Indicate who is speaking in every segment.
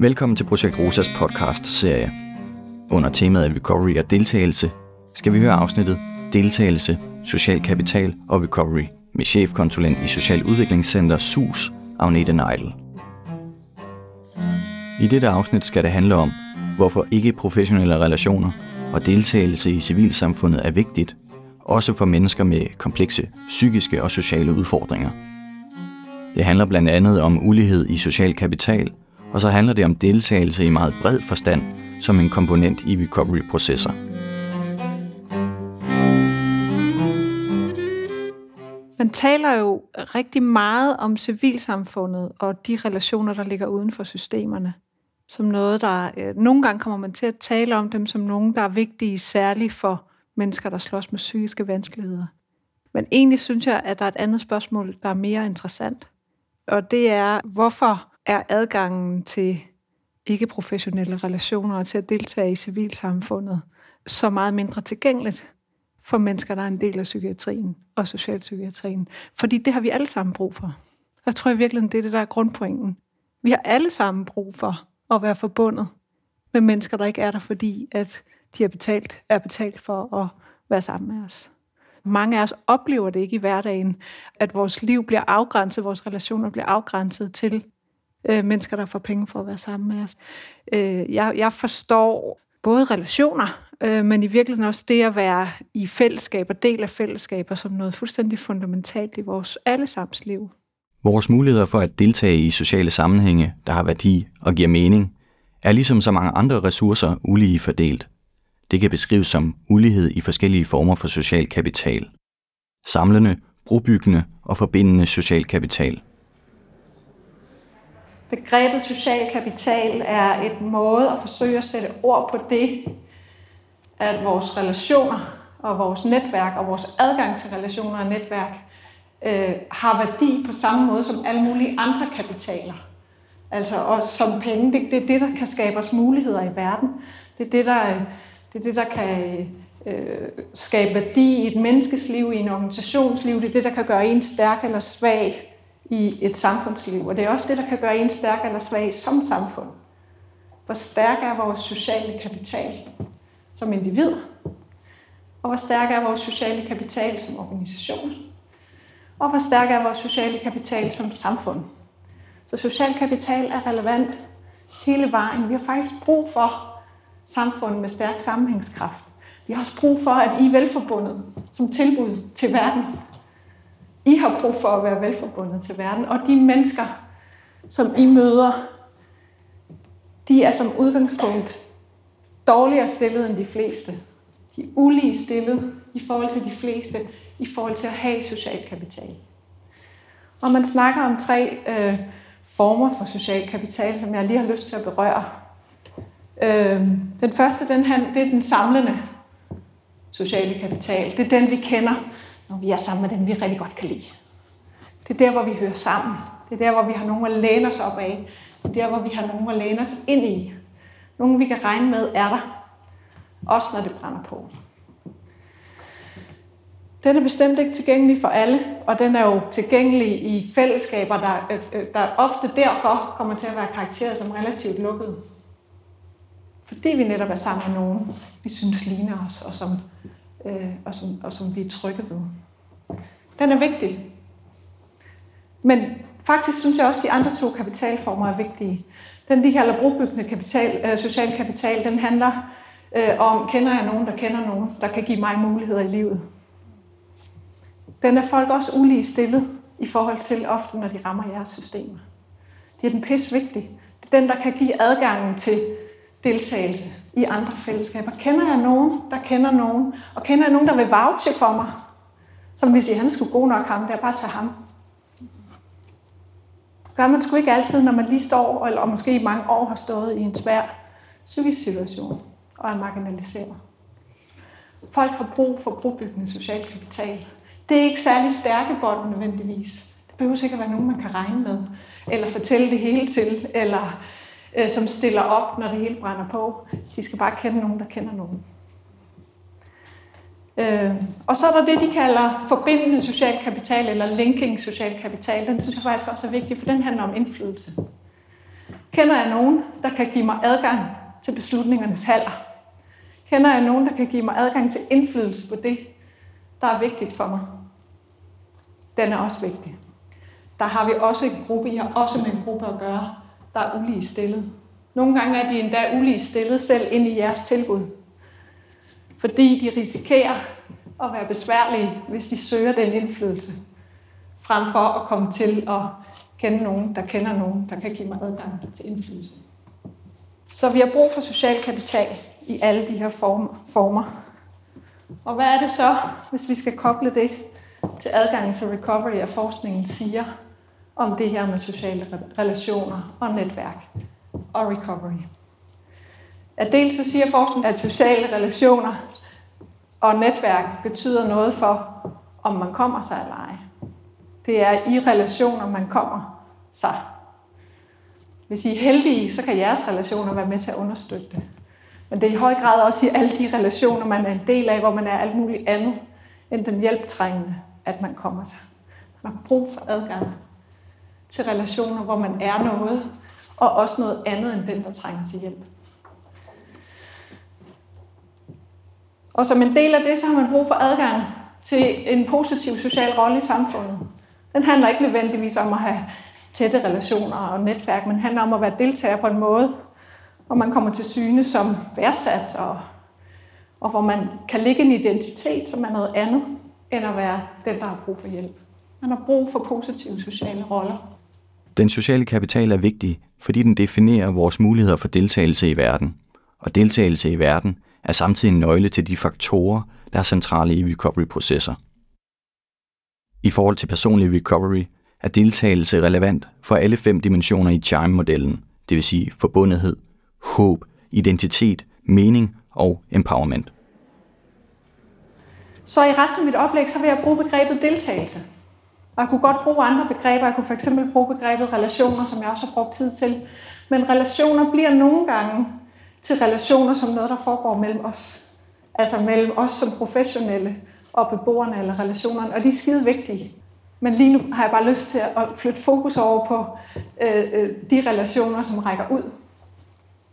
Speaker 1: Velkommen til Projekt Rosas podcast-serie. Under temaet Recovery og deltagelse skal vi høre afsnittet Deltagelse, Social Kapital og Recovery med chefkonsulent i Social Udviklingscenter SUS, Agnete Neidel. I dette afsnit skal det handle om, hvorfor ikke professionelle relationer og deltagelse i civilsamfundet er vigtigt, også for mennesker med komplekse psykiske og sociale udfordringer. Det handler blandt andet om ulighed i social kapital, Mm. og så handler det om deltagelse i meget bred forstand som en komponent i recovery-processer.
Speaker 2: Man taler jo rigtig meget om civilsamfundet og de relationer, der ligger uden for systemerne. Som noget, der øh, nogle gange kommer man til at tale om dem som nogen, der er vigtige, særligt for mennesker, der slås med psykiske vanskeligheder. Men egentlig synes jeg, at der er et andet spørgsmål, der er mere interessant. Og det er, hvorfor er adgangen til ikke-professionelle relationer og til at deltage i civilsamfundet så meget mindre tilgængeligt for mennesker, der er en del af psykiatrien og socialpsykiatrien. Fordi det har vi alle sammen brug for. Jeg tror i virkeligheden, det er det, der er grundpointen. Vi har alle sammen brug for at være forbundet med mennesker, der ikke er der, fordi at de er betalt, er betalt for at være sammen med os. Mange af os oplever det ikke i hverdagen, at vores liv bliver afgrænset, vores relationer bliver afgrænset til øh, mennesker, der får penge for at være sammen med os. Øh, jeg, jeg forstår både relationer, øh, men i virkeligheden også det at være i fællesskaber, del af fællesskaber, som noget fuldstændig fundamentalt i vores allesammens liv.
Speaker 1: Vores muligheder for at deltage i sociale sammenhænge, der har værdi og giver mening, er ligesom så mange andre ressourcer ulige fordelt. Det kan beskrives som ulighed i forskellige former for social kapital. Samlende, brobyggende og forbindende social kapital.
Speaker 2: Begrebet social kapital er et måde at forsøge at sætte ord på det, at vores relationer og vores netværk og vores adgang til relationer og netværk øh, har værdi på samme måde som alle mulige andre kapitaler. Altså også som penge. Det, det er det, der kan skabe os muligheder i verden. Det er det, der, det er det, der kan øh, skabe værdi i et menneskes liv, i en organisationsliv. Det er det, der kan gøre en stærk eller svag i et samfundsliv. Og det er også det, der kan gøre en stærk eller svag som samfund. Hvor stærk er vores sociale kapital som individ, og hvor stærk er vores sociale kapital som organisation, og hvor stærk er vores sociale kapital som samfund. Så social kapital er relevant hele vejen. Vi har faktisk brug for samfund med stærk sammenhængskraft. Vi har også brug for, at I er velforbundet som tilbud til verden. I har brug for at være velforbundet til verden, og de mennesker, som I møder, de er som udgangspunkt dårligere stillet end de fleste. De er ulige stillet i forhold til de fleste, i forhold til at have social kapital. Og man snakker om tre øh, former for social kapital, som jeg lige har lyst til at berøre. Øh, den første, den her, det er den samlende sociale kapital. Det er den, vi kender, når vi er sammen med dem, vi rigtig godt kan lide. Det er der, hvor vi hører sammen. Det er der, hvor vi har nogen at læne os op af. Det er der, hvor vi har nogen at læne os ind i. Nogen, vi kan regne med, er der. Også når det brænder på. Den er bestemt ikke tilgængelig for alle, og den er jo tilgængelig i fællesskaber, der, øh, øh, der ofte derfor kommer til at være karakteret som relativt lukket. Fordi vi netop er sammen med nogen, vi synes ligner os, og som, øh, og som, og som vi er trygge ved. Den er vigtig. Men faktisk synes jeg også, at de andre to kapitalformer er vigtige. Den, de kalder brobyggende kapital, øh, social kapital, den handler øh, om, kender jeg nogen, der kender nogen, der kan give mig muligheder i livet. Den er folk også ulige stillet i forhold til ofte, når de rammer jeres systemer. Det er den pis vigtig. Det er den, der kan give adgangen til deltagelse i andre fællesskaber. Kender jeg nogen, der kender nogen? Og kender jeg nogen, der vil vouche for mig? Som vil sige, han skulle god nok ham, der bare tage ham. Gør man sgu ikke altid, når man lige står, eller måske i mange år har stået i en svær psykisk situation og er marginaliseret. Folk har brug for brobyggende social kapital. Det er ikke særlig stærke bånd nødvendigvis. Det behøver sikkert at være nogen, man kan regne med, eller fortælle det hele til, eller øh, som stiller op, når det hele brænder på. De skal bare kende nogen, der kender nogen. Øh, og så er der det, de kalder forbindende social kapital, eller linking social kapital. Den synes jeg faktisk også er vigtig, for den handler om indflydelse. Kender jeg nogen, der kan give mig adgang til beslutningernes haller? Kender jeg nogen, der kan give mig adgang til indflydelse på det, der er vigtigt for mig? Den er også vigtig. Der har vi også en gruppe, I har også med en gruppe at gøre, der er ulige stillet. Nogle gange er de endda ulige stillet selv ind i jeres tilbud. Fordi de risikerer at være besværlige, hvis de søger den indflydelse, frem for at komme til at kende nogen, der kender nogen, der kan give mig adgang til indflydelse. Så vi har brug for social kapital i alle de her former. Og hvad er det så, hvis vi skal koble det til adgangen til recovery, at forskningen siger om det her med sociale relationer og netværk og recovery? At dels så siger forskningen, at sociale relationer og netværk betyder noget for, om man kommer sig eller ej. Det er i relationer, man kommer sig. Hvis I er heldige, så kan jeres relationer være med til at understøtte det. Men det er i høj grad også i alle de relationer, man er en del af, hvor man er alt muligt andet end den hjælptrængende, at man kommer sig. Man har brug for adgang til relationer, hvor man er noget, og også noget andet end den, der trænger til hjælp. Og som en del af det, så har man brug for adgang til en positiv social rolle i samfundet. Den handler ikke nødvendigvis om at have tætte relationer og netværk, men handler om at være deltager på en måde, hvor man kommer til syne som værdsat, og, og hvor man kan ligge en identitet, som er noget andet, end at være den, der har brug for hjælp. Man har brug for positive sociale roller.
Speaker 1: Den sociale kapital er vigtig, fordi den definerer vores muligheder for deltagelse i verden. Og deltagelse i verden er samtidig en nøgle til de faktorer, der er centrale i recovery-processer. I forhold til personlig recovery er deltagelse relevant for alle fem dimensioner i CHIME-modellen, det vil sige forbundethed, håb, identitet, mening og empowerment.
Speaker 2: Så i resten af mit oplæg, så vil jeg bruge begrebet deltagelse. Og jeg kunne godt bruge andre begreber. Jeg kunne for eksempel bruge begrebet relationer, som jeg også har brugt tid til. Men relationer bliver nogle gange til relationer som noget, der foregår mellem os. Altså mellem os som professionelle og beboerne eller relationerne. Og de er skide vigtige. Men lige nu har jeg bare lyst til at flytte fokus over på øh, øh de relationer, som rækker ud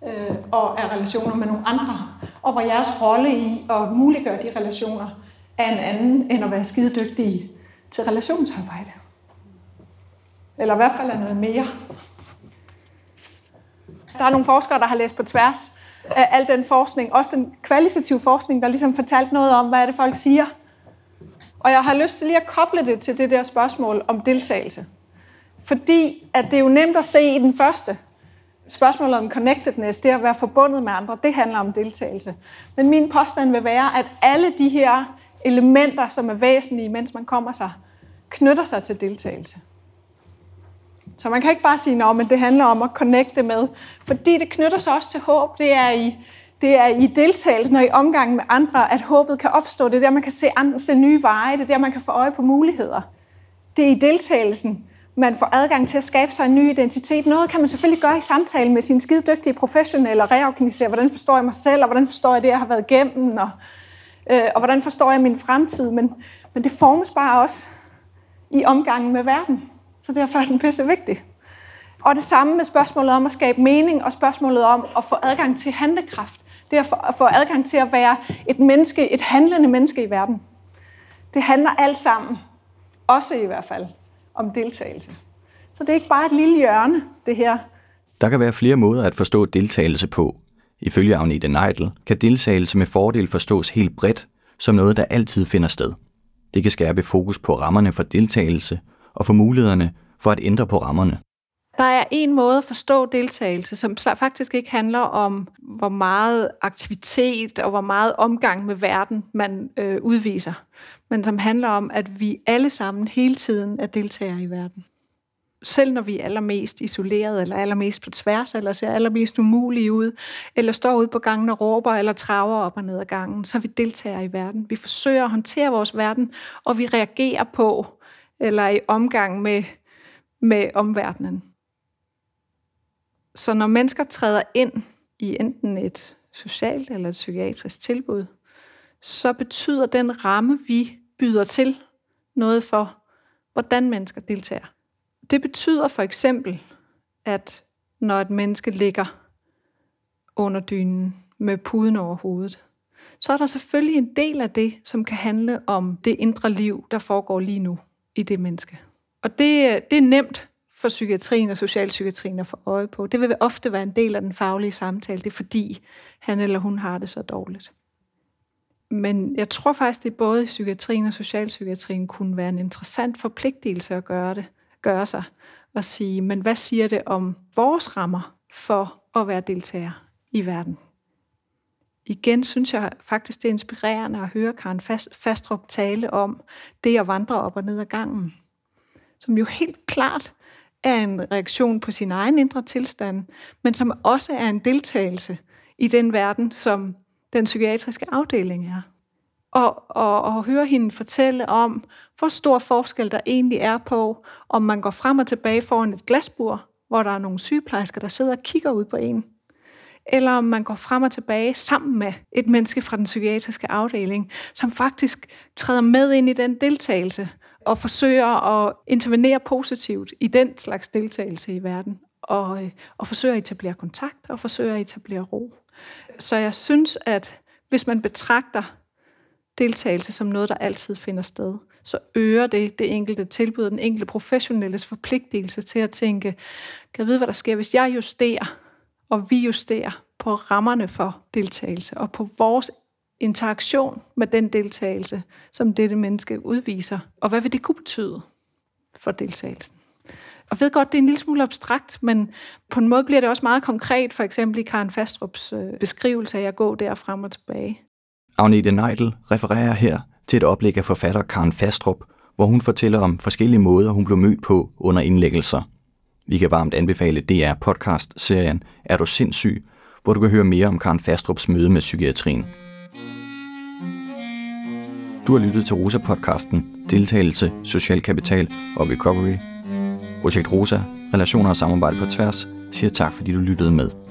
Speaker 2: øh, og er relationer med nogle andre. Og hvor jeres rolle i at muliggøre de relationer er en anden, end at være skide dygtige til relationsarbejde. Eller i hvert fald er noget mere. Der er nogle forskere, der har læst på tværs af al den forskning, også den kvalitative forskning, der ligesom fortalt noget om, hvad er det, folk siger. Og jeg har lyst til lige at koble det til det der spørgsmål om deltagelse. Fordi at det er jo nemt at se i den første, spørgsmålet om connectedness, det at være forbundet med andre, det handler om deltagelse. Men min påstand vil være, at alle de her elementer, som er væsentlige, mens man kommer sig, knytter sig til deltagelse. Så man kan ikke bare sige, at det handler om at connecte med, fordi det knytter sig også til håb. Det er i, det er i deltagelsen og i omgangen med andre, at håbet kan opstå. Det er der, man kan se, andre, se nye veje. Det er der, man kan få øje på muligheder. Det er i deltagelsen, man får adgang til at skabe sig en ny identitet. Noget kan man selvfølgelig gøre i samtale med sine skide dygtige professionelle og reorganisere, hvordan forstår jeg mig selv, og hvordan forstår jeg det, jeg har været igennem, og, øh, og hvordan forstår jeg min fremtid. Men, men det formes bare også i omgangen med verden. Så derfor er den pisse vigtig. Og det samme med spørgsmålet om at skabe mening, og spørgsmålet om at få adgang til handlekraft. Det er at få adgang til at være et menneske, et handlende menneske i verden. Det handler alt sammen, også i hvert fald, om deltagelse. Så det er ikke bare et lille hjørne, det her.
Speaker 1: Der kan være flere måder at forstå deltagelse på. Ifølge Agnete Neidl kan deltagelse med fordel forstås helt bredt som noget, der altid finder sted. Det kan skærpe fokus på rammerne for deltagelse og for mulighederne for at ændre på rammerne.
Speaker 3: Der er en måde at forstå deltagelse, som faktisk ikke handler om, hvor meget aktivitet og hvor meget omgang med verden man øh, udviser, men som handler om, at vi alle sammen hele tiden er deltagere i verden. Selv når vi er allermest isoleret, eller allermest på tværs, eller ser allermest umulige ud, eller står ude på gangen og råber, eller traver op og ned ad gangen, så vi deltager i verden. Vi forsøger at håndtere vores verden, og vi reagerer på, eller i omgang med, med omverdenen. Så når mennesker træder ind i enten et socialt eller et psykiatrisk tilbud, så betyder den ramme, vi byder til, noget for, hvordan mennesker deltager. Det betyder for eksempel, at
Speaker 2: når et menneske ligger under dynen med puden over hovedet, så er der selvfølgelig en del af det, som kan handle om det indre liv, der foregår lige nu i det menneske. Og det, det er nemt for psykiatrien og socialpsykiatrien at få øje på. Det vil ofte være en del af den faglige samtale. Det er fordi, han eller hun har det så dårligt. Men jeg tror faktisk, det både i psykiatrien og socialpsykiatrien kunne være en interessant forpligtelse at gøre det, gøre sig og sige, men hvad siger det om vores rammer for at være deltager i verden? Igen synes jeg faktisk, det er inspirerende at høre Karen Fastrup tale om det at vandre op og ned ad gangen, som jo helt klart er en reaktion på sin egen indre tilstand, men som også er en deltagelse i den verden, som den psykiatriske afdeling er. Og, og, og høre hende fortælle om, hvor stor forskel der egentlig er på, om man går frem og tilbage foran et glasbur, hvor der er nogle sygeplejersker, der sidder og kigger ud på en, eller om man går frem og tilbage sammen med et menneske fra den psykiatriske afdeling, som faktisk træder med ind i den deltagelse og forsøger at intervenere positivt i den slags deltagelse i verden, og, øh, og forsøger at etablere kontakt og forsøger at etablere ro. Så jeg synes, at hvis man betragter deltagelse som noget, der altid finder sted, så øger det det enkelte tilbud, den enkelte professionelles forpligtelse til at tænke, kan jeg vide, hvad der sker, hvis jeg justerer, og vi justerer på rammerne for deltagelse, og på vores interaktion med den deltagelse, som dette menneske udviser, og hvad vil det kunne betyde for deltagelsen? Og ved godt, det er en lille smule abstrakt, men på en måde bliver det også meget konkret, for eksempel i Karen Fastrups øh, beskrivelse af at gå der frem og tilbage.
Speaker 1: Agnete Neidel refererer her til et oplæg af forfatter Karen Fastrup, hvor hun fortæller om forskellige måder, hun blev mødt på under indlæggelser. Vi kan varmt anbefale DR podcast-serien Er du sindssyg, hvor du kan høre mere om Karen Fastrups møde med psykiatrien. Du har lyttet til Rosa-podcasten Deltagelse, Social Kapital og Recovery. Projekt Rosa, Relationer og Samarbejde på Tværs, siger tak fordi du lyttede med.